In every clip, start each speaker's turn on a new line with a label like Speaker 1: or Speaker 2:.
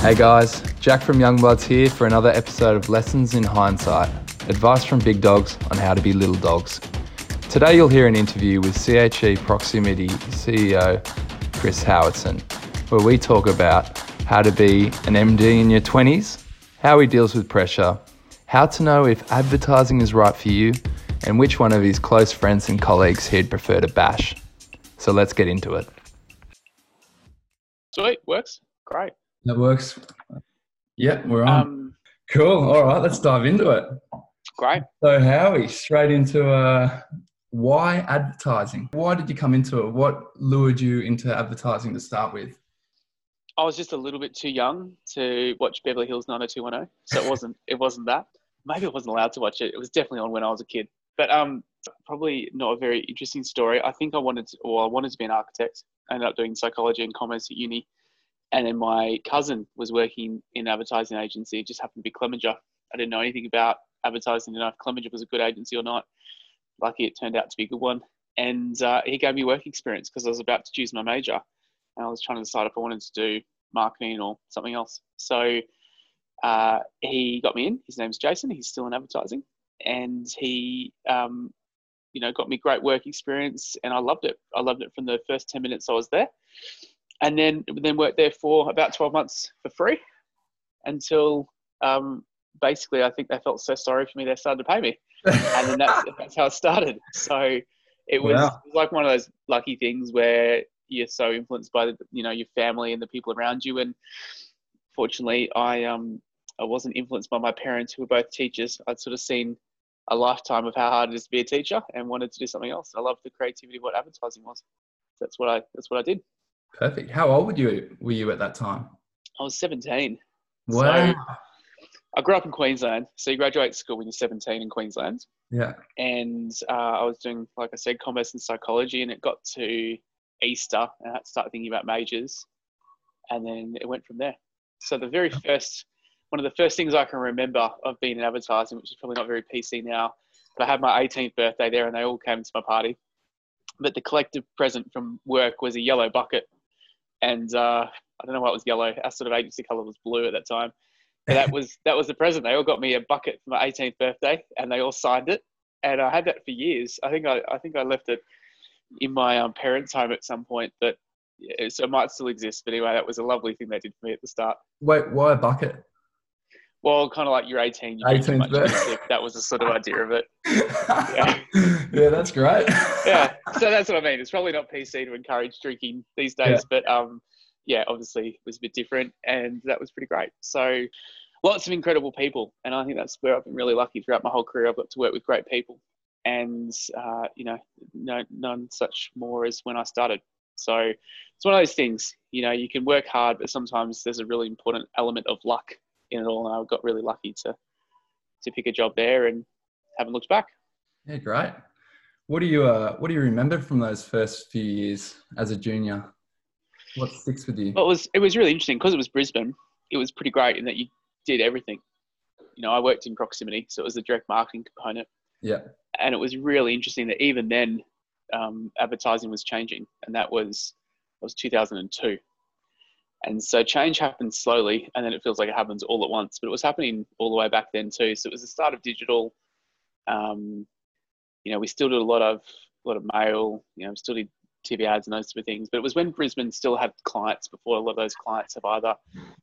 Speaker 1: Hey guys, Jack from Youngbloods here for another episode of Lessons in Hindsight advice from big dogs on how to be little dogs. Today you'll hear an interview with CHE Proximity CEO Chris Howatson, where we talk about how to be an MD in your 20s, how he deals with pressure, how to know if advertising is right for you, and which one of his close friends and colleagues he'd prefer to bash. So let's get into it.
Speaker 2: Sweet, works. Great.
Speaker 1: That works. Yep, we're on. Um, cool. All right, let's dive into it.
Speaker 2: Great.
Speaker 1: So, Howie, straight into uh, why advertising? Why did you come into it? What lured you into advertising to start with?
Speaker 2: I was just a little bit too young to watch Beverly Hills 90210, so it wasn't it wasn't that. Maybe I wasn't allowed to watch it. It was definitely on when I was a kid. But um, probably not a very interesting story. I think I wanted, to, or I wanted to be an architect. I ended up doing psychology and commerce at uni and then my cousin was working in advertising agency. It just happened to be Clemenger. I didn't know anything about advertising enough. Clemenger was a good agency or not. Lucky it turned out to be a good one. And uh, he gave me work experience because I was about to choose my major. And I was trying to decide if I wanted to do marketing or something else. So uh, he got me in. His name's Jason. He's still in advertising. And he, um, you know, got me great work experience. And I loved it. I loved it from the first 10 minutes I was there and then then worked there for about 12 months for free until um, basically I think they felt so sorry for me they started to pay me, and then that's, that's how it started. So it was wow. like one of those lucky things where you're so influenced by the, you know your family and the people around you, and fortunately I um I wasn't influenced by my parents who were both teachers. I'd sort of seen a lifetime of how hard it is to be a teacher and wanted to do something else. I loved the creativity of what advertising was. That's what I that's what I did.
Speaker 1: Perfect. How old were you were you at that time?
Speaker 2: I was 17.
Speaker 1: Wow. So
Speaker 2: I grew up in Queensland. So you graduate school when you're 17 in Queensland.
Speaker 1: Yeah.
Speaker 2: And uh, I was doing, like I said, commerce and psychology, and it got to Easter, and I had to start thinking about majors, and then it went from there. So the very first, one of the first things I can remember of being in advertising, which is probably not very PC now, but I had my 18th birthday there, and they all came to my party. But the collective present from work was a yellow bucket and uh, I don't know why it was yellow. Our sort of agency color was blue at that time. But that was that was the present. They all got me a bucket for my 18th birthday, and they all signed it. And I had that for years. I think I, I think I left it in my um, parents' home at some point, but yeah, so it might still exist. But anyway, that was a lovely thing they did for me at the start.
Speaker 1: Wait, why a bucket?
Speaker 2: Well, kind of like you're 18, you 18th birthday. That was the sort of idea of it.
Speaker 1: Yeah. yeah, that's great.
Speaker 2: yeah, so that's what I mean. It's probably not PC to encourage drinking these days, yeah. but um, yeah, obviously it was a bit different, and that was pretty great. So, lots of incredible people, and I think that's where I've been really lucky throughout my whole career. I've got to work with great people, and uh, you know, no, none such more as when I started. So it's one of those things. You know, you can work hard, but sometimes there's a really important element of luck in it all, and I got really lucky to to pick a job there and haven't looked back.
Speaker 1: Yeah, great. What do you uh, What do you remember from those first few years as a junior? What sticks with you?
Speaker 2: Well, it was it was really interesting because it was Brisbane. It was pretty great in that you did everything. You know, I worked in proximity, so it was the direct marketing component.
Speaker 1: Yeah.
Speaker 2: And it was really interesting that even then, um, advertising was changing, and that was that was 2002. And so change happens slowly, and then it feels like it happens all at once. But it was happening all the way back then too. So it was the start of digital. Um, you know, we still did a lot of a lot of mail. You know, still did TV ads and those sort of things. But it was when Brisbane still had clients before a lot of those clients have either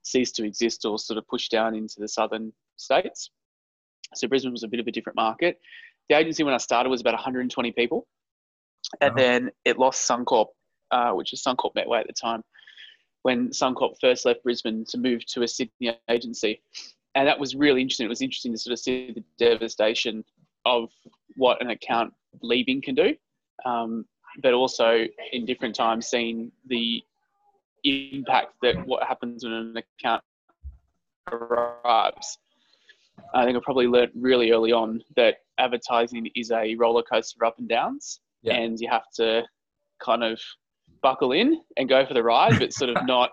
Speaker 2: ceased to exist or sort of pushed down into the southern states. So Brisbane was a bit of a different market. The agency when I started was about 120 people, and then it lost Suncorp, uh, which is Suncorp Metway at the time when Suncorp first left Brisbane to move to a Sydney agency. And that was really interesting. It was interesting to sort of see the devastation of what an account leaving can do, um, but also in different times seeing the impact that what happens when an account arrives. I think I probably learned really early on that advertising is a roller coaster of up and downs, yeah. and you have to kind of buckle in and go for the ride, but sort of not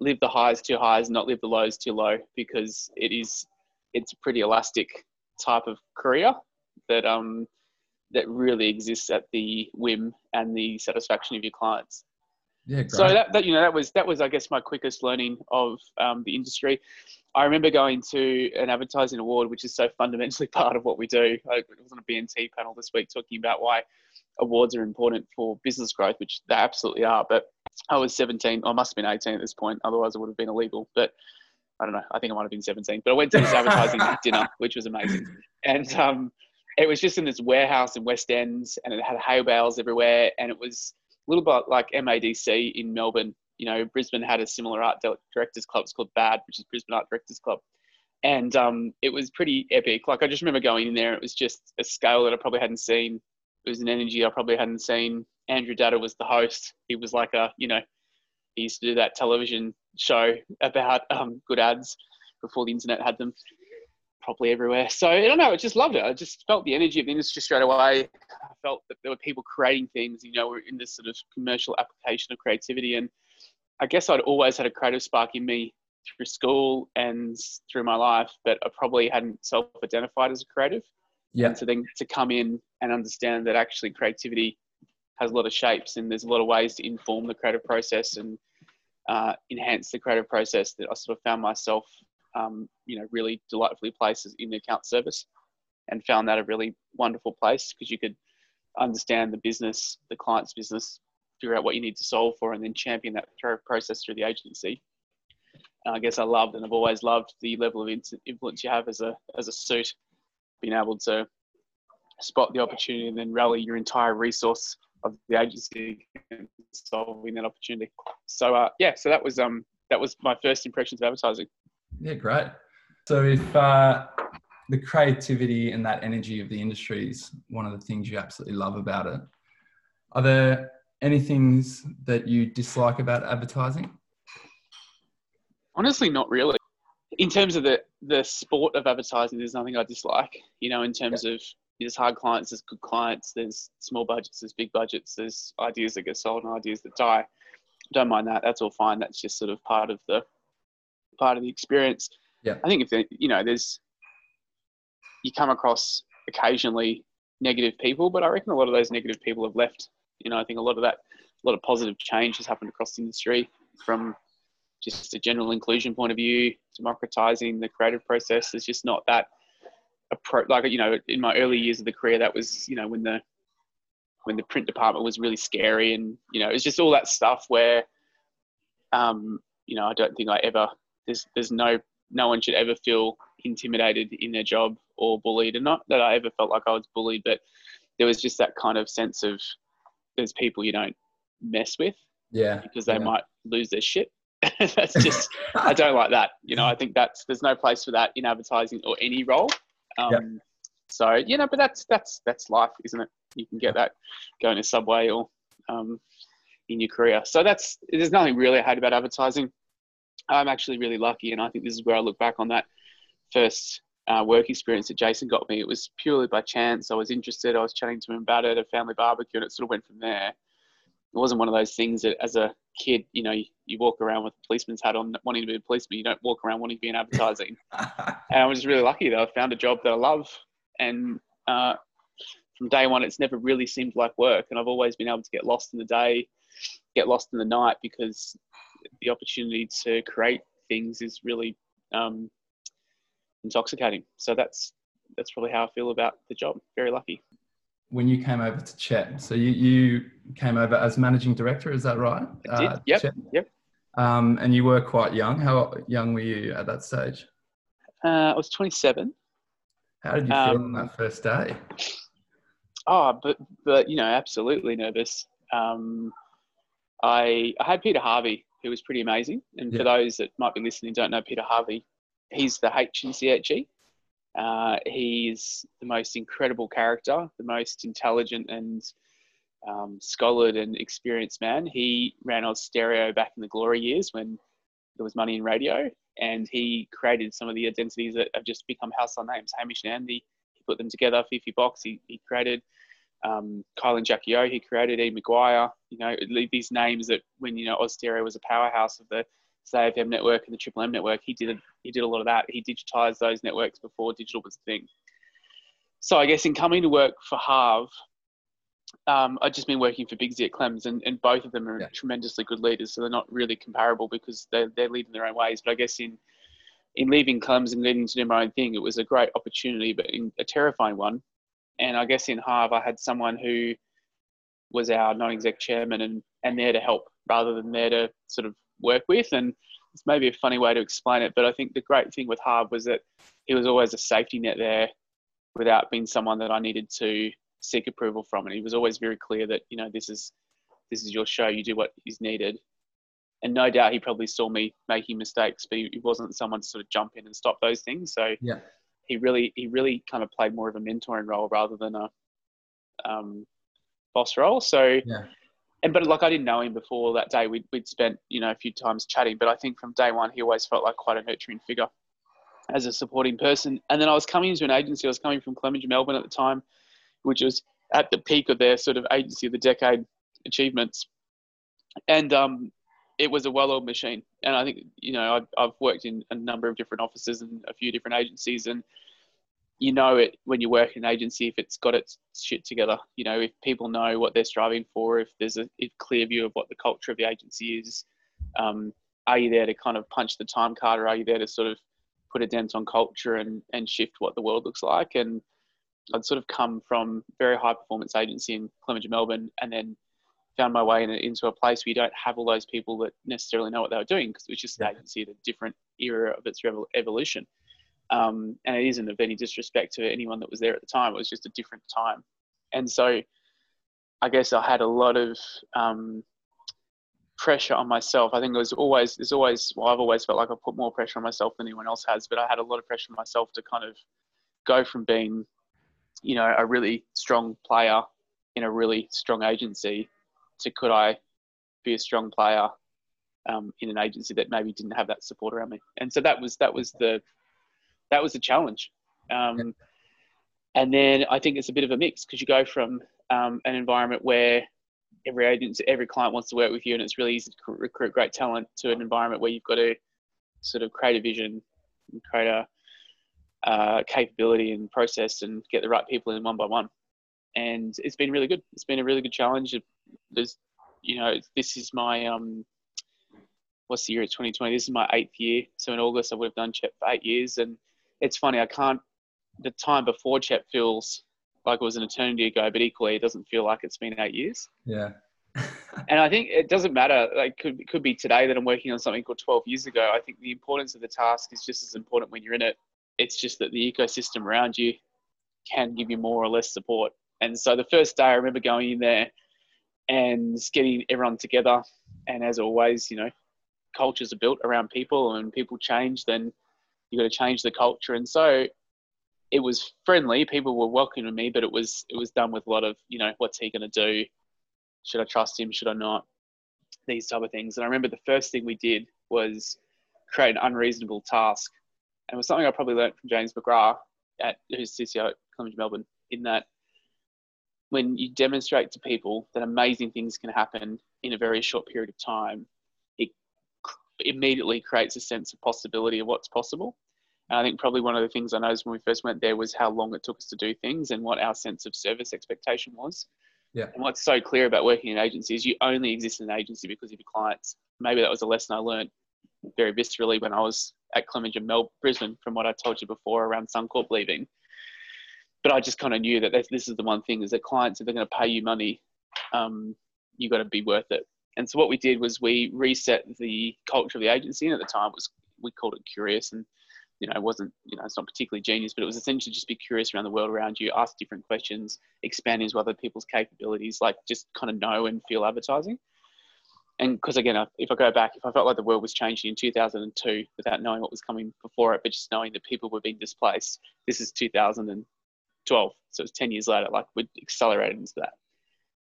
Speaker 2: live the highs too high, highs, not live the lows too low, because it is it's a pretty elastic type of career that um that really exists at the whim and the satisfaction of your clients.
Speaker 1: Yeah, great.
Speaker 2: So that, that you know that was that was I guess my quickest learning of um, the industry. I remember going to an advertising award, which is so fundamentally part of what we do. I was on a B&T panel this week talking about why awards are important for business growth, which they absolutely are. But I was 17, I must have been 18 at this point, otherwise it would have been illegal. But I don't know, I think I might have been 17. But I went to this advertising dinner, which was amazing. And um, it was just in this warehouse in West End, and it had hay bales everywhere. And it was a little bit like MADC in Melbourne. You know, Brisbane had a similar art directors club. It's called BAD, which is Brisbane Art Directors Club. And um, it was pretty epic. Like I just remember going in there. It was just a scale that I probably hadn't seen. It was an energy I probably hadn't seen. Andrew Daddo was the host. He was like a, you know, he used to do that television show about um, good ads before the internet had them properly everywhere. So I don't know, I just loved it. I just felt the energy of the industry straight away. I felt that there were people creating things, you know, we're in this sort of commercial application of creativity. And I guess I'd always had a creative spark in me through school and through my life, but I probably hadn't self identified as a creative.
Speaker 1: Yeah.
Speaker 2: And so then to come in and understand that actually creativity has a lot of shapes and there's a lot of ways to inform the creative process and uh, enhance the creative process that I sort of found myself, um, you know, really delightfully placed in the account service and found that a really wonderful place because you could understand the business, the client's business, figure out what you need to solve for, and then champion that process through the agency. And I guess I loved, and I've always loved the level of influence you have as a as a suit, being able to spot the opportunity and then rally your entire resource of the agency solving that opportunity. So uh, yeah, so that was um that was my first impressions of advertising.
Speaker 1: Yeah, great. So if uh, the creativity and that energy of the industry is one of the things you absolutely love about it, are there any things that you dislike about advertising?
Speaker 2: Honestly, not really. In terms of the the sport of advertising, there's nothing I dislike. You know, in terms yeah. of there's hard clients, there's good clients, there's small budgets, there's big budgets, there's ideas that get sold and ideas that die. Don't mind that. That's all fine. That's just sort of part of the part of the experience.
Speaker 1: Yeah.
Speaker 2: I think if they, you know, there's you come across occasionally negative people, but I reckon a lot of those negative people have left. You know, I think a lot of that, a lot of positive change has happened across the industry from just a general inclusion point of view, democratizing the creative process. There's just not that approach like you know in my early years of the career that was you know when the when the print department was really scary and you know it's just all that stuff where um you know i don't think i ever there's there's no no one should ever feel intimidated in their job or bullied and not that i ever felt like i was bullied but there was just that kind of sense of there's people you don't mess with
Speaker 1: yeah
Speaker 2: because they
Speaker 1: yeah.
Speaker 2: might lose their shit that's just i don't like that you know i think that's there's no place for that in advertising or any role um, yep. So you know, but that's that's that's life, isn't it? You can get that going to Subway or um, in your career. So that's there's nothing really I hate about advertising. I'm actually really lucky, and I think this is where I look back on that first uh, work experience that Jason got me. It was purely by chance. I was interested. I was chatting to him about it at a family barbecue, and it sort of went from there. It wasn't one of those things that, as a kid, you know, you, you walk around with a policeman's hat on, wanting to be a policeman. You don't walk around wanting to be in advertising. and I was really lucky that I found a job that I love, and uh, from day one, it's never really seemed like work. And I've always been able to get lost in the day, get lost in the night because the opportunity to create things is really um, intoxicating. So that's that's probably how I feel about the job. Very lucky
Speaker 1: when you came over to Chet. So you, you came over as managing director, is that right?
Speaker 2: I did. Uh, yep. Chet? Yep.
Speaker 1: Um, and you were quite young. How young were you at that stage?
Speaker 2: Uh, I was 27.
Speaker 1: How did you feel um, on that first day?
Speaker 2: Oh, but but you know, absolutely nervous. Um, I I had Peter Harvey, who was pretty amazing. And for those that might be listening, don't know Peter Harvey, he's the H in CHE. Uh, he's the most incredible character, the most intelligent and um, and experienced man. He ran Austereo back in the glory years when there was money in radio, and he created some of the identities that have just become household names. Hamish and Andy, he put them together. Fifi Box, he, he created. Um, Kyle and Jackie O, he created. E. McGuire, you know, these names that when, you know, Austereo was a powerhouse of the SAFM network and the Triple M network, he did a, he did a lot of that. He digitized those networks before digital was a thing. So I guess in coming to work for Harv, um, I've just been working for Big Z at Clems, and, and both of them are
Speaker 1: Yeah.
Speaker 2: tremendously good leaders. So they're not really comparable because they're, they're leading their own ways. But I guess in in leaving Clems and leading to do my own thing, it was a great opportunity, but in, a terrifying one. And I guess in Harv, I had someone who was our non-exec chairman and, and there to help rather than there to sort of work with. And it's maybe a funny way to explain it, but I think the great thing with Harv was that he was always a safety net there without being someone that I needed to seek approval from. And he was always very clear that, you know, this is this is your show, you do what is needed. And no doubt he probably saw me making mistakes, but he he wasn't someone to sort of jump in and stop those things. So
Speaker 1: Yeah.
Speaker 2: he really he really kind of played more of a mentoring role rather than a um, boss role. So
Speaker 1: Yeah.
Speaker 2: And but like I didn't know him before that day. We'd we'd spent you know a few times chatting, but I think from day one he always felt like quite a nurturing figure as a supporting person. And then I was coming into an agency. I was coming from Clemenger Melbourne at the time, which was at the peak of their sort of agency of the decade achievements, and um, it was a well-oiled machine. And I think you know I've, I've worked in a number of different offices and a few different agencies, and you know it when you work in an agency if it's got its shit together. You know if people know what they're striving for, if there's a, a clear view of what the culture of the agency is. Um, are you there to kind of punch the time card, or are you there to sort of put a dent on culture and and shift what the world looks like? And I'd sort of come from very high performance agency in Clemenger, Melbourne, and then found my way in, into a place where you don't have all those people that necessarily know what they were doing because it was just an agency at a different era of its revol- evolution. Um, and it isn't of any disrespect to anyone that was there at the time. It was just a different time. And so I guess I had a lot of um, pressure on myself. I think it was always, there's always, well, I've always felt like I put more pressure on myself than anyone else has, but I had a lot of pressure on myself to kind of go from being, you know, a really strong player in a really strong agency to could I be a strong player um, in an agency that maybe didn't have that support around me. And so that was, that was the, that was a challenge. Um, and then I think it's a bit of a mix because you go from um, an environment where every agency, every client wants to work with you, and it's really easy to recruit great talent, to an environment where you've got to sort of create a vision, create a uh, capability and process, and get the right people in one by one. And it's been really good. It's been a really good challenge. There's, you know, this is my um, what's the year? It's 2020. This is my eighth year. So in August, I would have done CHEP for eight years, and it's funny. I can't. The time before CHEP feels like it was an eternity ago, but equally, it doesn't feel like it's been eight years.
Speaker 1: Yeah.
Speaker 2: And I think it doesn't matter. Like, could it could be today that I'm working on something called 12 years ago. I think the importance of the task is just as important when you're in it. It's just that the ecosystem around you can give you more or less support. And so the first day, I remember going in there and getting everyone together. And as always, you know, cultures are built around people, and people change, then you got to change the culture. And so it was friendly. People were welcoming me, but it was it was done with a lot of you know, what's he going to do? Should I trust him? Should I not? These type of things. And I remember the first thing we did was create an unreasonable task, and it was something I probably learned from James McGrath at who's CCO at Clemenger Melbourne. In that, when you demonstrate to people that amazing things can happen in a very short period of time, it immediately creates a sense of possibility of what's possible. And I think probably one of the things I noticed when we first went there was how long it took us to do things and what our sense of service expectation was.
Speaker 1: Yeah.
Speaker 2: And what's so clear about working in agencies, you only exist in an agency because of your clients. Maybe that was a lesson I learned very viscerally when I was at Clemenger, Mel, Brisbane, from what I told you before around Suncorp leaving. But I just kind of knew that this this is the one thing is that clients, if they're going to pay you money, um, you got to be worth it. And so what we did was we reset the culture of the agency. And at the time, it was we called it curious, and you know, wasn't you know, it's not particularly genius, but it was essentially just be curious around the world around you, ask different questions, expand into other people's capabilities, like just kind of know and feel advertising. And because again, if I go back, if I felt like the world was changing in 2002 without knowing what was coming before it, but just knowing that people were being displaced, this is 2012, so it's 10 years later. Like we accelerated into that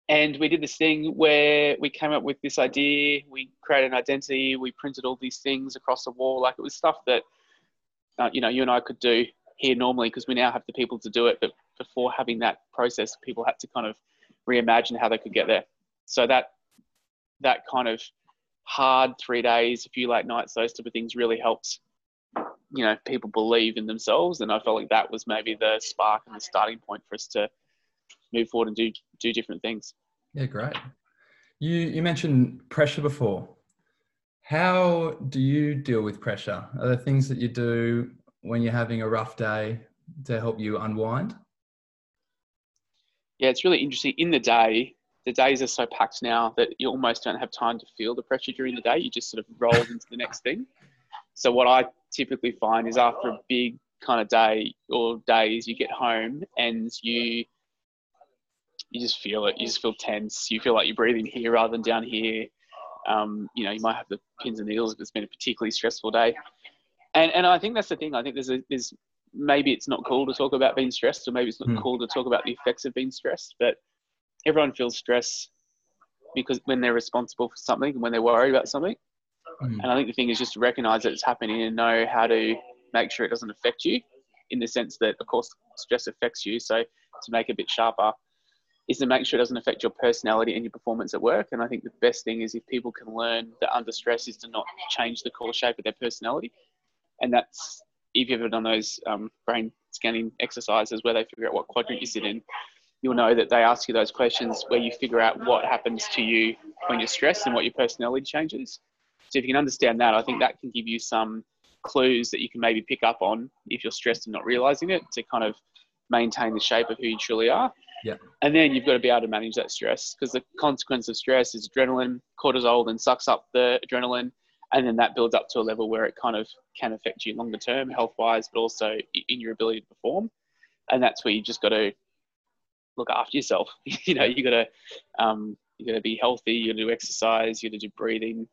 Speaker 2: and we did this thing where we came up with this idea we created an identity we printed all these things across the wall like it was stuff that uh, you know you and i could do here normally because we now have the people to do it but before having that process people had to kind of reimagine how they could get there so that that kind of hard three days a few late nights those type of things really helped you know people believe in themselves and i felt like that was maybe the spark and the starting point for us to move forward and do do different things.
Speaker 1: Yeah, great. You you mentioned pressure before. How do you deal with pressure? Are there things that you do when you're having a rough day to help you unwind?
Speaker 2: Yeah, it's really interesting. In the day, the days are so packed now that you almost don't have time to feel the pressure during the day. You just sort of roll into the next thing. So what I typically find is after a big kind of day or days, you get home and you you just feel it. You just feel tense. You feel like you're breathing here rather than down here. Um, you know, you might have the pins and needles if it's been a particularly stressful day. And and I think that's the thing. I think there's a there's maybe it's not cool to talk about being stressed, or maybe it's not mm. cool to talk about the effects of being stressed, but everyone feels stress because when they're responsible for something, and when they're worried about something. Mm. And I think the thing is just to recognize that it's happening and know how to make sure it doesn't affect you in the sense that, of course, stress affects you. So to make it a bit sharper is to make sure it doesn't affect your personality and your performance at work. And I think the best thing is if people can learn that under stress is to not change the core shape of their personality. And that's, if you've ever done those um, brain scanning exercises where they figure out what quadrant you sit in, you'll know that they ask you those questions where you figure out what happens to you when you're stressed and what your personality changes. So if you can understand that, I think that can give you some clues that you can maybe pick up on if you're stressed and not realizing it to kind of maintain the shape of who you truly are.
Speaker 1: Yeah.
Speaker 2: And then you've got to be able to manage that stress because the consequence of stress is adrenaline, cortisol then sucks up the adrenaline and then that builds up to a level where it kind of can affect you longer term health wise but also in your ability to perform and that's where you just got to look after yourself. you know, you got to um, you got to be healthy. You got to do exercise. You got to do breathing.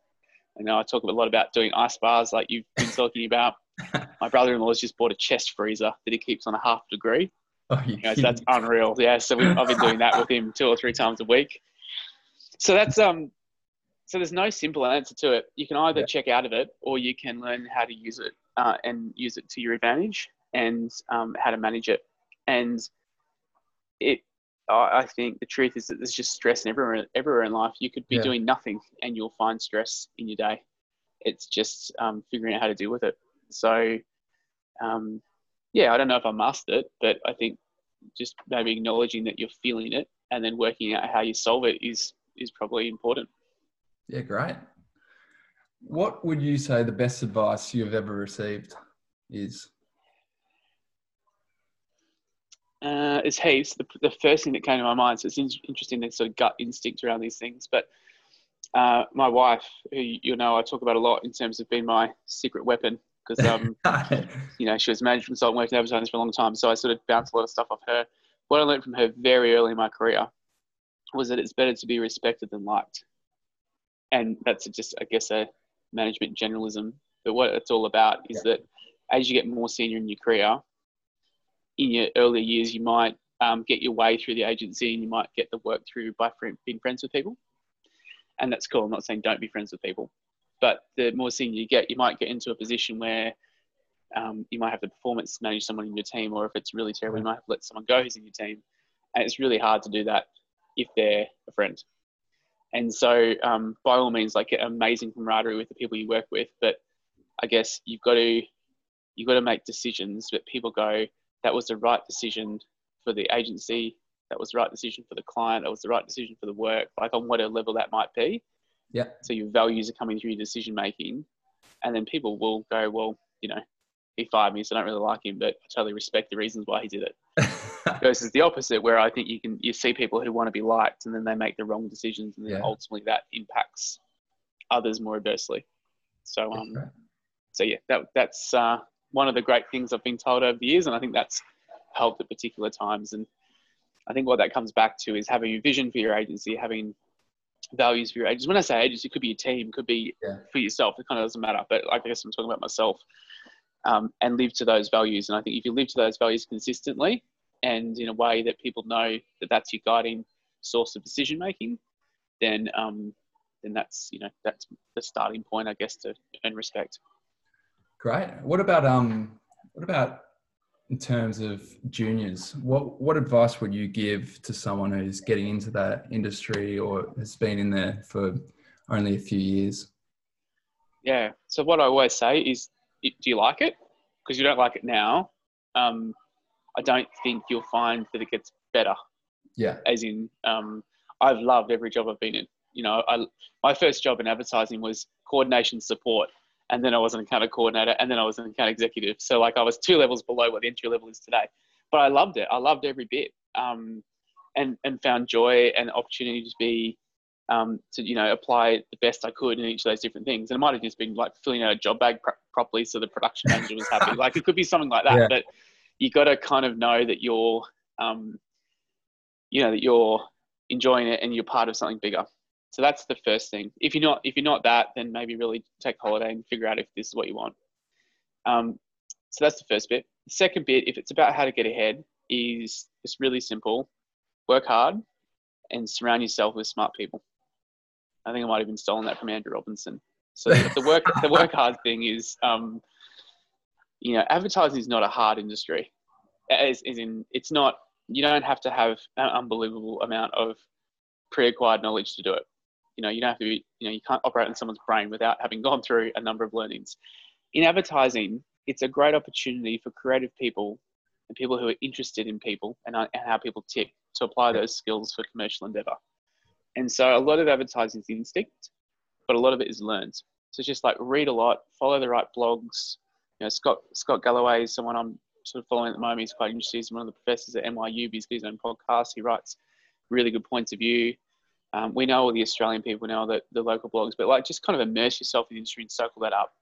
Speaker 2: I know I talk a lot about doing ice bars, like you've been talking about. My brother-in-law's just bought a chest freezer that he keeps on a half degree. Oh, you know, so that's unreal. Yeah, so we, I've been doing that with him two or three times a week. So that's um, so there's no simple answer to it. You can either yeah. check out of it, or you can learn how to use it uh, and use it to your advantage, and um, how to manage it. And it I think the truth is that there's just stress everywhere, everywhere in life. You could be yeah. doing nothing and you'll find stress in your day. It's just um, figuring out how to deal with it. So, um, yeah, I don't know if I mastered it, but I think just maybe acknowledging that you're feeling it and then working out how you solve it is is probably important.
Speaker 1: Yeah, great. What would you say the best advice you've ever received is?
Speaker 2: Uh, it's heaps. The, the first thing that came to my mind, so it's in, interesting the sort of gut instinct around these things. But uh, my wife, who you know I talk about a lot in terms of being my secret weapon, because um, you know she was management consultant, worked in advertising for a long time, so I sort of bounced a lot of stuff off her. What I learned from her very early in my career was that it's better to be respected than liked, and that's just I guess a management generalism. But what it's all about is yeah. that as you get more senior in your career, in your earlier years, you might um, get your way through the agency and you might get the work through by being friends with people. And that's cool. I'm not saying don't be friends with people. But the more senior you get, you might get into a position where um, you might have the performance to manage someone in your team, or if it's really terrible, you might have to let someone go who's in your team. And it's really hard to do that if they're a friend. And so, um, by all means, like get amazing camaraderie with the people you work with. But I guess you've got to you've got to make decisions that people go, that was the right decision for the agency. That was the right decision for the client. That was the right decision for the work, like on whatever level that might be.
Speaker 1: Yeah.
Speaker 2: So your values are coming through your decision making, and then people will go, well, you know, he fired me, so I don't really like him, but I totally respect the reasons why he did it. Versus the opposite, where I think you can you see people who want to be liked, and then they make the wrong decisions, and then yeah. ultimately that impacts others more adversely. So um, right. so yeah, that that's uh, one of the great things I've been told over the years, and I think that's helped at particular times. And I think what that comes back to is having a vision for your agency, having values for your agency. When I say agency, it could be a team, could be yeah. for yourself. It kind of doesn't matter, but I guess I'm talking about myself. Um, and live to those values. And I think if you live to those values consistently and in a way that people know that that's your guiding source of decision making, then um, then that's you know that's the starting point, I guess, to earn respect.
Speaker 1: Great. What about um? What about in terms of juniors? What what advice would you give to someone who's getting into that industry or has been in there for only a few years?
Speaker 2: Yeah. So what I always say is, do you like it? Because you don't like it now. Um, I don't think you'll find that it gets better.
Speaker 1: Yeah.
Speaker 2: As in, um, I've loved every job I've been in. You know, I, my first job in advertising was coordination support, and then I was an account coordinator, and then I was an account executive. So like I was two levels below what the entry level is today, but I loved it. I loved every bit, um, and and found joy and opportunity to be um, to you know apply the best I could in each of those different things. And it might have just been like filling out a job bag pr- properly so the production manager was happy. like it could be something like that. Yeah. But you got to kind of know that you're, um, you know, that you're enjoying it and you're part of something bigger. So that's the first thing. If you're not if you're not that, then maybe really take a holiday and figure out if this is what you want. Um, so that's the first bit. The second bit, if it's about how to get ahead, is it's really simple. Work hard and surround yourself with smart people. I think I might have been stolen that from Andrew Robinson. So the work the work hard thing is, um, you know, advertising is not a hard industry. As, as in, it's not. You don't have to have an unbelievable amount of pre-acquired knowledge to do it. You know, you don't have to be. You know, you can't operate in someone's brain without having gone through a number of learnings. In advertising, it's a great opportunity for creative people and people who are interested in people and, uh, and how people tick to apply those skills for commercial endeavor. And so a lot of advertising is instinct, but a lot of it is learned. So it's just like read a lot, follow the right blogs. You know, Scott Scott Galloway is someone I'm sort of following at the moment. He's quite interesting. He's one of the professors at NYU. He's got his own podcast. He writes really good points of view. Um, we know all the Australian people know that the local blogs, but like just kind of immerse yourself in the industry and circle that up.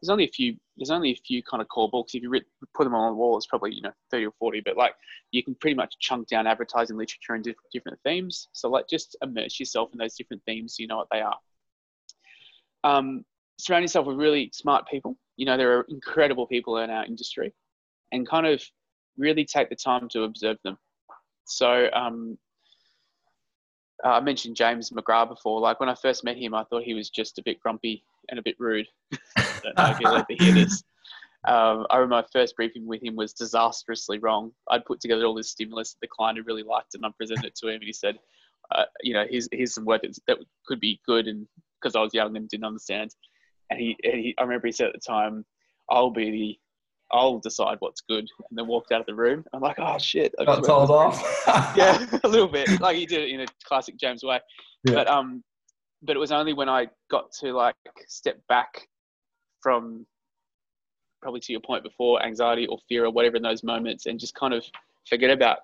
Speaker 2: There's only a few there's only a few kind of core books. If you put them on the wall it's probably you know 30 or 40 but like you can pretty much chunk down advertising literature different, different themes. So like just immerse yourself in those different themes so you know what they are. Um, surround yourself with really smart people. You know there are incredible people in our industry and kind of really take the time to observe them. So um, uh, I mentioned James McGrath before. Like when I first met him, I thought he was just a bit grumpy and a bit rude. I don't know if you'll ever hear this. Um, I remember my first briefing with him was disastrously wrong. I'd put together all this stimulus that the client had really liked, and I presented it to him, and he said, uh, "You know, here's here's some work that could be good," and because I was young and didn't understand, and he, he I remember he said at the time, "I'll be the I'll decide what's good, and then walked out of the room. I'm like, oh shit!
Speaker 1: I Got told off.
Speaker 2: yeah, a little bit. Like he did it in a classic James way. Yeah. But um, but it was only when I got to like step back from probably to your point before anxiety or fear or whatever in those moments, and just kind of forget about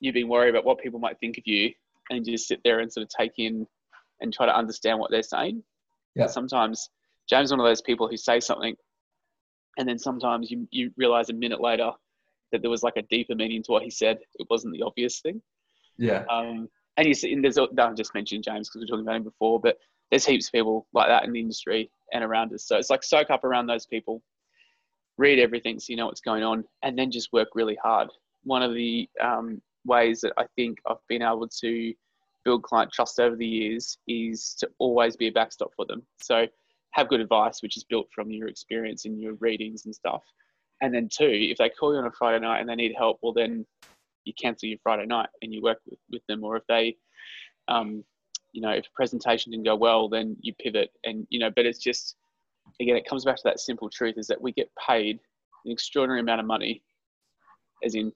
Speaker 2: you being worried about what people might think of you, and just sit there and sort of take in and try to understand what they're saying. Yeah. Sometimes James is one of those people who say something and then sometimes you, you realize a minute later that there was like a deeper meaning to what he said. It wasn't the obvious thing.
Speaker 1: Yeah.
Speaker 2: Um, and you see, and there's, I just mentioned James because we are talking about him before, but there's heaps of people like that in the industry and around us. So it's like soak up around those people, read everything so you know what's going on, and then just work really hard. One of the um, ways that I think I've been able to build client trust over the years is to always be a backstop for them. So have good advice, which is built from your experience and your readings and stuff. And then two, if they call you on a Friday night and they need help, well then you cancel your Friday night and you work with, with them. Or if they, um, you know, if a presentation didn't go well, then you pivot and, you know, but it's just, again, it comes back to that simple truth is that we get paid an extraordinary amount of money as in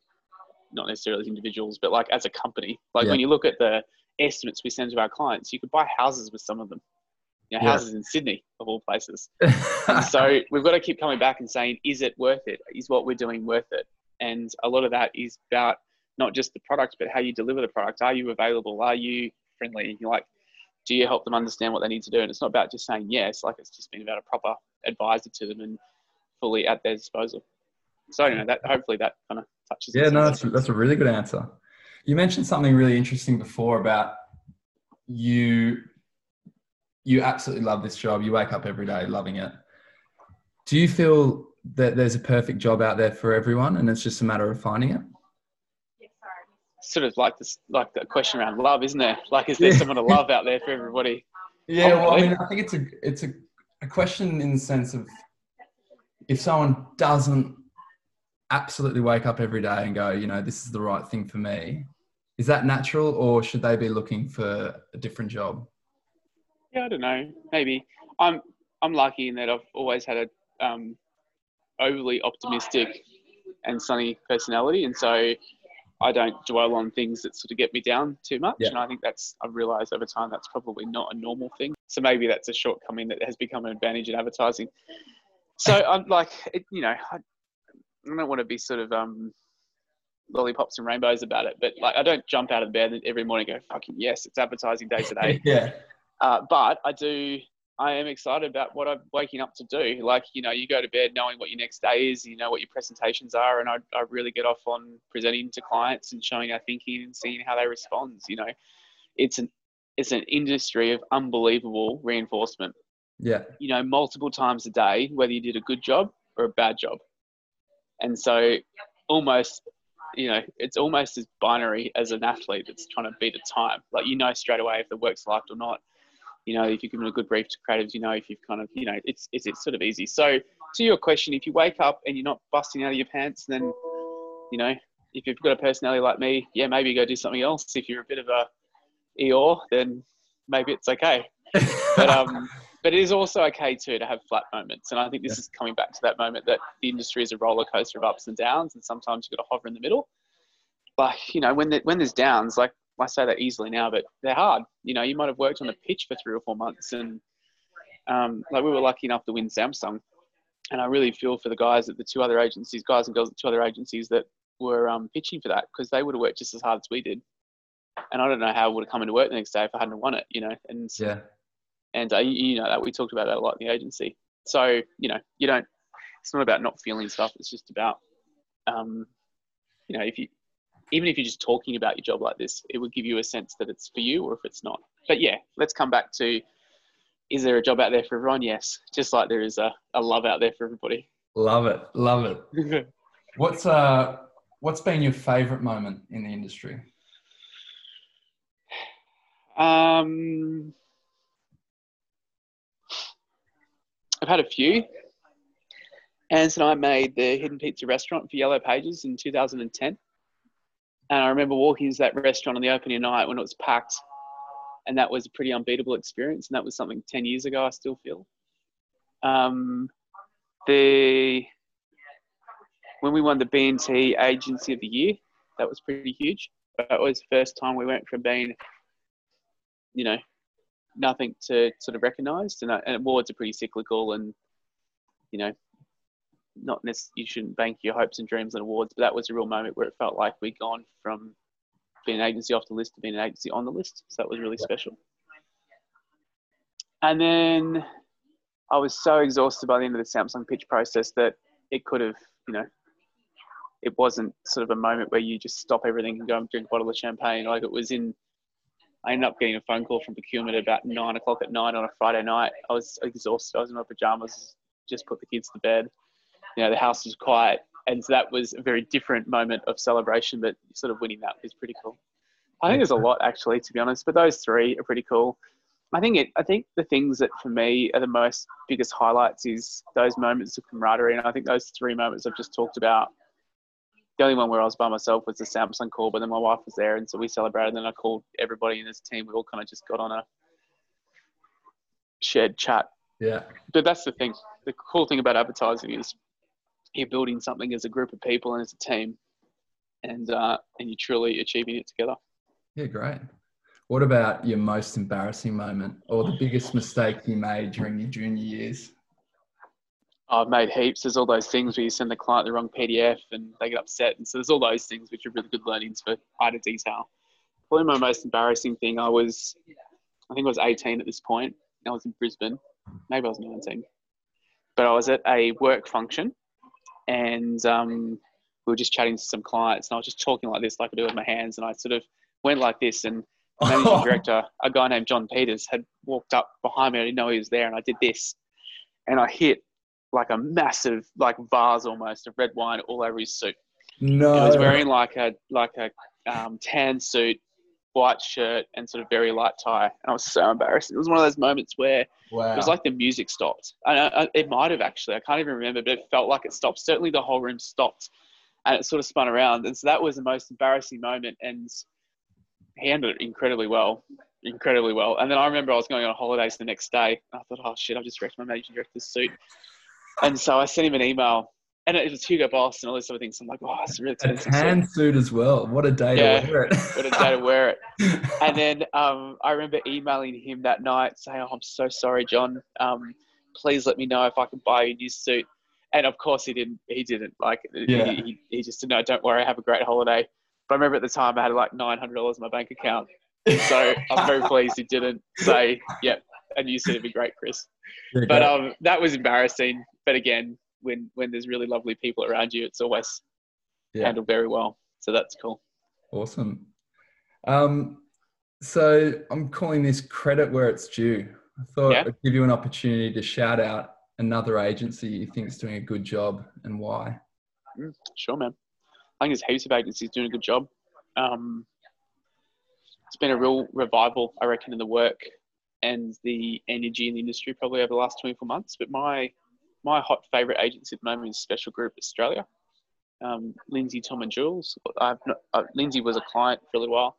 Speaker 2: not necessarily as individuals, but like as a company. Like yeah. when you look at the estimates we send to our clients, you could buy houses with some of them you know, houses in Sydney of all places. so we've got to keep coming back and saying, is it worth it? Is what we're doing worth it? And a lot of that is about not just the product, but how you deliver the product. Are you available? Are you friendly? You're like, do you help them understand what they need to do? And it's not about just saying yes, like it's just been about a proper advisor to them and fully at their disposal. So you know that hopefully that kind of touches.
Speaker 1: Yeah, no, that's that's a really good answer. You mentioned something really interesting before about you you absolutely love this job. You wake up every day loving it. Do you feel that there's a perfect job out there for everyone, and it's just a matter of finding it?
Speaker 2: Sort of like this, like the question around love, isn't there? Like, is there someone to love out there for everybody?
Speaker 1: Yeah, well, I mean, I think it's a it's a, a question in the sense of if someone doesn't absolutely wake up every day and go, you know, this is the right thing for me, is that natural, or should they be looking for a different job?
Speaker 2: Yeah, I don't know. Maybe I'm I'm lucky in that I've always had a um, overly optimistic and sunny personality, and so I don't dwell on things that sort of get me down too much.
Speaker 1: Yeah.
Speaker 2: And I think that's, I've realized over time that's probably not a normal thing. So maybe that's a shortcoming that has become an advantage in advertising. So I'm like, it, you know, I, I don't want to be sort of um, lollipops and rainbows about it, but like I don't jump out of bed every morning and go, fucking yes, it's advertising day today.
Speaker 1: yeah.
Speaker 2: Uh, but I do, I am excited about what I'm waking up to do. Like, you know, you go to bed knowing what your next day is, you know what your presentations are, and I, I really get off on presenting to clients and showing our thinking and seeing how they respond. You know, it's an it's an industry of unbelievable reinforcement.
Speaker 1: Yeah.
Speaker 2: You know, multiple times a day, whether you did a good job or a bad job. And so almost you know, it's almost as binary as an athlete that's trying to beat a time. Like you know straight away if the work's liked or not. You know, if you've given a good brief to creatives, you know if you've kind of, you know, it's it's, it's sort of easy. So to your question, if you wake up and you're not busting out of your pants, then you know, if you've got a personality like me, yeah, maybe go do something else. If you're a bit of a Eeyore, then maybe it's okay. But um, but it is also okay too to have flat moments. And I think this is coming back to that moment that the industry is a roller coaster of ups and downs, and sometimes you've got to hover in the middle. Like you know, when the, when there's downs, like I say that easily now, but they're hard. You know, you might have worked on a pitch for three or four months, and um, like we were lucky enough to win Samsung, and I really feel for the guys at the two other agencies, guys and girls at two other agencies that were um, pitching for that because they would have worked just as hard as we did. And I don't know how I would have come into work the next day if I hadn't won it, you know. And
Speaker 1: Yeah.
Speaker 2: and uh, you, you know that we talked about that a lot in the agency. So you know, you don't. It's not about not feeling stuff. It's just about, um, you know, if you, even if you're just talking about your job like this, it would give you a sense that it's for you or if it's not. But yeah, let's come back to, is there a job out there for everyone? Yes, just like there is a, a love out there for everybody.
Speaker 1: Love it. Love it. What's uh what's been your favorite moment in the industry?
Speaker 2: Um, I've had a few. Anson and I made the Hidden Pizza restaurant for Yellow Pages in 2010. And I remember walking into that restaurant on the opening night when it was packed. And that was a pretty unbeatable experience. And that was something 10 years ago, I still feel. Um, the when we won the B&T Agency of the Year, that was pretty huge. That was the first time we went from being you know, nothing to sort of recognised. And, uh, and awards are pretty cyclical, and you know, not necessarily you shouldn't bank your hopes and dreams on awards. But that was a real moment where it felt like we'd gone from being an agency off the list to being an agency on the list. So that was really special. And then I was so exhausted by the end of the Samsung pitch process that it could have, you know, it wasn't sort of a moment where you just stop everything and go and drink a bottle of champagne. Like it was in I ended up getting a phone call from procurement at about nine o'clock at night on a Friday night. I was exhausted. I was in my pajamas, just put the kids to bed. You know, the house was quiet. And so that was a very different moment of celebration, but sort of winning that was pretty cool. I think there's a lot actually, to be honest, but those three are pretty cool. I think it. I think the things that for me are the most biggest highlights is those moments of camaraderie, and I think those three moments I've just talked about the only one where I was by myself was the Samsung call, but then my wife was there, and so we celebrated. And then I called everybody in this team. We all kind of just got on a shared chat.
Speaker 1: Yeah.
Speaker 2: But that's the thing. The cool thing about advertising is you're building something as a group of people and as a team, and uh, and you're truly achieving it together.
Speaker 1: Yeah, great. What about your most embarrassing moment or the biggest mistake you made during your junior years?
Speaker 2: I've made heaps. There's all those things where you send the client the wrong PDF and they get upset. And so there's all those things which are really good learnings for higher detail. Probably my most embarrassing thing, I was, I think I was 18 at this point. I was in Brisbane. Maybe I was 19. But I was at a work function and um, we were just chatting to some clients and I was just talking like this, like I do with my hands. And I sort of went like this and the managing director, a guy named John Peters, had walked up behind me. I didn't know he was there and I did this. And I hit like a massive like vase almost of red wine all over his suit.
Speaker 1: No.
Speaker 2: He was wearing like a like a um, tan suit, white shirt, and sort of very light tie. And I was so embarrassed. It was one of those moments where
Speaker 1: wow.
Speaker 2: it was like the music stopped. I, I, it might have actually. I can't even remember, but it felt like it stopped. Certainly, the whole room stopped, and it sort of spun around. And so that was the most embarrassing moment. And he handled it incredibly well, incredibly well. And then I remember I was going on holidays the next day. I thought, oh shit, I've just wrecked my managing director's suit. And so I sent him an email and it was Hugo Boss and all these other things. I'm like, oh, it's really
Speaker 1: a tan suit as well. What a day
Speaker 2: Yeah,
Speaker 1: to wear it.
Speaker 2: What a day to wear it. And then um, I remember emailing him that night saying, oh, I'm so sorry, John. Um, please let me know if I can buy you a new suit. And of course, he didn't. He didn't. Like,
Speaker 1: Yeah.
Speaker 2: he, he, he just said, no, don't worry, have a great holiday. But I remember at the time I had like $900 in my bank account. So I'm very pleased he didn't say, yep, a new suit would be great, Chris.
Speaker 1: Yeah,
Speaker 2: But um, that was embarrassing. But again, when when there's really lovely people around you, it's always
Speaker 1: Yeah.
Speaker 2: handled very well. So that's cool.
Speaker 1: Awesome. Um, so I'm calling this credit where it's due. I thought
Speaker 2: Yeah.
Speaker 1: I'd give you an opportunity to shout out another agency you think is doing a good job and why.
Speaker 2: Sure, man. I think there's heaps of agencies doing a good job. Um, it's been a real revival, I reckon, in the work and the energy in the industry probably over the last 24 months. But my my hot favourite agency at the moment is Special Group Australia. Um, Lindsay, Tom and Jules. I've not, uh, Lindsay was a client for a little while.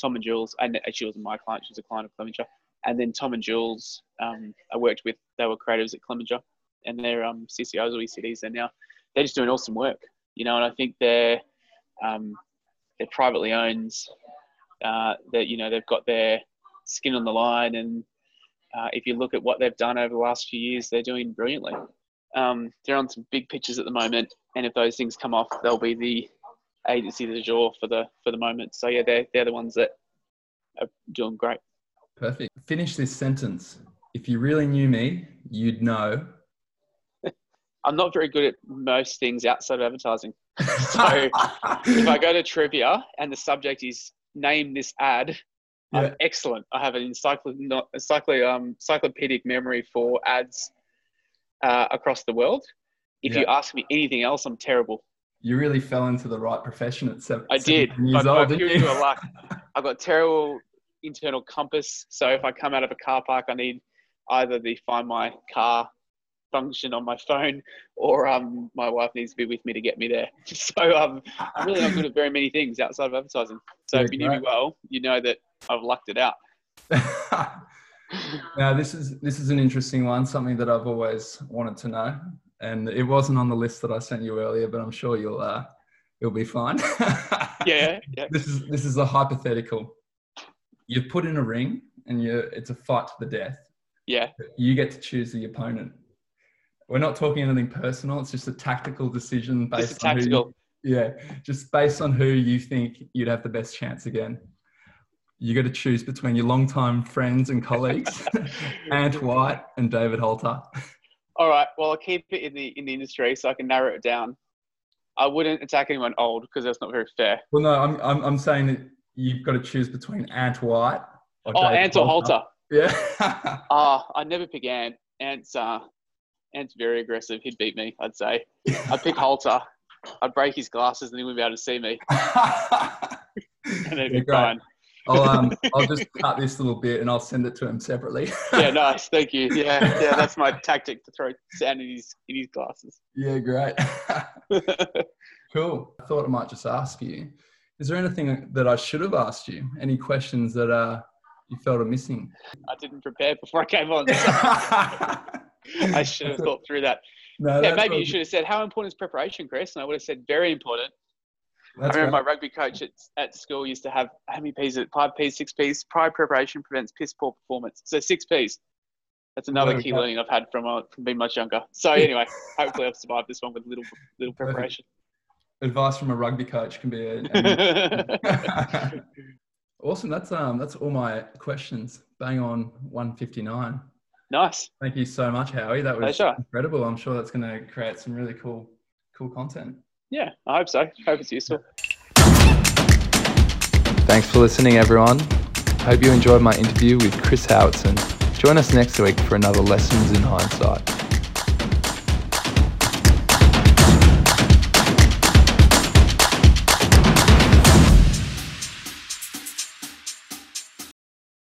Speaker 2: Tom and Jules, and she wasn't my client; she was a client of Clemenger. And then Tom and Jules, um, I worked with. They were creatives at Clemenger, and they're um, CCOs or ECDs. Now they're just doing awesome work, you know. And I think they're um, they're privately owned. Uh, that you know they've got their skin on the line, and uh, if you look at what they've done over the last few years, they're doing brilliantly. Um, they're on some big pitches at the moment, and if those things come off, they'll be the agency de jour for the for the moment. So yeah, they're they're the ones that are doing great.
Speaker 1: Perfect. Finish this sentence. If you really knew me, you'd know.
Speaker 2: I'm not very good at most things outside of advertising. So if I go to trivia and the subject is name this ad,
Speaker 1: Yeah.
Speaker 2: I'm excellent. I have an encycl- not, encycl- um, encyclopedic memory for ads uh, across the world. If you ask me anything else, I'm terrible.
Speaker 1: you really fell into the right profession at seven.
Speaker 2: I did,
Speaker 1: years
Speaker 2: by
Speaker 1: old, didn't you?
Speaker 2: luck, I've got terrible internal compass. So if I come out of a car park, I need either the find my car function on my phone, or um, my wife needs to be with me to get me there. So um, I'm really not good at very many things outside of advertising. So
Speaker 1: Yeah,
Speaker 2: if you knew me well, you know that I've lucked it out.
Speaker 1: now this is this is an interesting one, something that I've always wanted to know, and it wasn't on the list that I sent you earlier, but I'm sure you'll uh, you'll be fine.
Speaker 2: Yeah, yeah.
Speaker 1: This is this is a hypothetical. You're put in a ring, and you it's a fight to the death.
Speaker 2: Yeah.
Speaker 1: You get to choose the opponent. We're not talking anything personal. It's just a tactical decision based
Speaker 2: a
Speaker 1: on who you- yeah, just based on who you think you'd have the best chance again. You got to choose between your longtime friends and colleagues, Ant White and David Holter.
Speaker 2: All right. Well, I'll keep it in the in the industry so I can narrow it down. I wouldn't attack anyone old because that's not very fair.
Speaker 1: Well, no, I'm, I'm, I'm saying that you've got to choose between Ant White or
Speaker 2: Oh,
Speaker 1: David
Speaker 2: Ant or Holter.
Speaker 1: Yeah.
Speaker 2: Ah, I never pick Ant. Ant's uh, Ant's very aggressive. He'd beat me. I'd say. I'd pick Holter. I'd break his glasses and he wouldn't be able to see me, and it'd
Speaker 1: Yeah,
Speaker 2: be
Speaker 1: great.
Speaker 2: fine.
Speaker 1: I'll, um, I'll just cut this little bit and I'll send it to him separately.
Speaker 2: Yeah, nice. Thank you. Yeah, yeah. That's my tactic to throw sand in his in his glasses.
Speaker 1: yeah, great. Cool. I thought I might just ask you: Is there anything that I should have asked you? Any questions that uh, you felt are missing?
Speaker 2: I didn't prepare before I came on. so I should have thought through that.
Speaker 1: No,
Speaker 2: Yeah, maybe you should have said, "How important is preparation, Chris?" And I would have said, "Very important."
Speaker 1: That's
Speaker 2: I remember my rugby coach at, at school used to have how many P's? Five P's, six P's. Prior preparation prevents piss poor performance. So six P's. That's another key learning I've had from, uh, from being much younger. So anyway, hopefully I've survived this one with little little preparation.
Speaker 1: Advice from a rugby coach can be a, a awesome. That's um, that's all my questions. Bang on 159.
Speaker 2: nice.
Speaker 1: Thank you so much, Howie. That was
Speaker 2: Pleasure.
Speaker 1: incredible. I'm sure that's going to create some really cool, cool content.
Speaker 2: Yeah, I hope so. I Hope it's useful.
Speaker 1: Thanks for listening, everyone. Hope you enjoyed my interview with Chris Howatson. Join us next week for another Lessons in Hindsight.